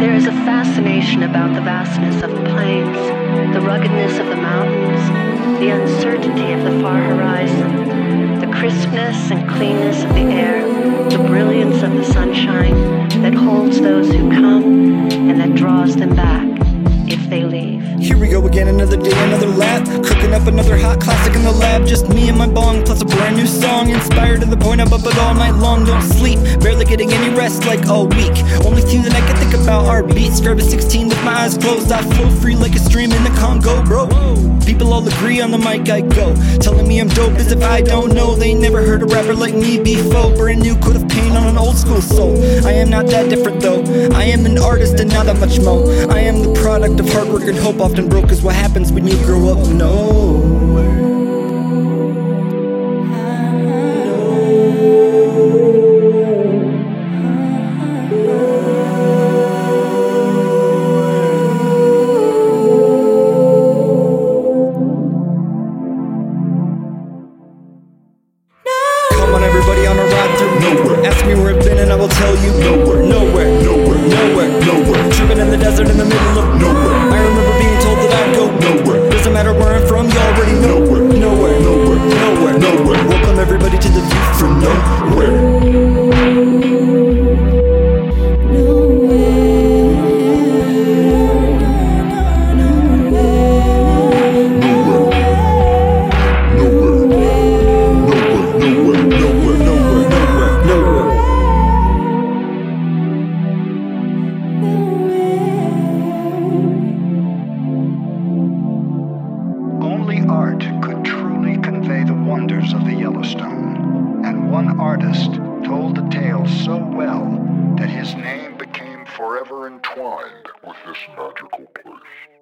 realization about the vastness of the plains, the ruggedness of the mountains, the uncertainty of the far horizon, the crispness and cleanness of the air, the brilliance of the sunshine that holds those who come and that draws them back if they leave. Here we go again, another day, another lap. Cooking up another hot classic in the lab. Just me and my bong, plus a brand new song. Inspired to the point I'm up it all night long. Don't sleep, barely getting any rest like all week. Only thing about are beats. Grab a 16 with my eyes closed. I flow free like a stream in the Congo, bro. People all agree on the mic I go. Telling me I'm dope as if I don't know. They never heard a rapper like me before. Brand new coat of paint on an old school soul. I am not that different though. I am an artist and not that much more. I am the product of hard work and hope often broke is what happens when you grow up nowhere. On, everybody, on a ride through. Nowhere. Ask me where I've been, and I will tell you. Nowhere, nowhere, nowhere, nowhere, nowhere. Tripping in the desert in the middle of nowhere. I remember being told that I'd go. Nowhere. Doesn't matter where I'm from, you already know. Nowhere, nowhere, nowhere, nowhere, nowhere. Welcome everybody to the view from nowhere. Art could truly convey the wonders of the Yellowstone, and one artist told the tale so well that his name became forever entwined with this magical place.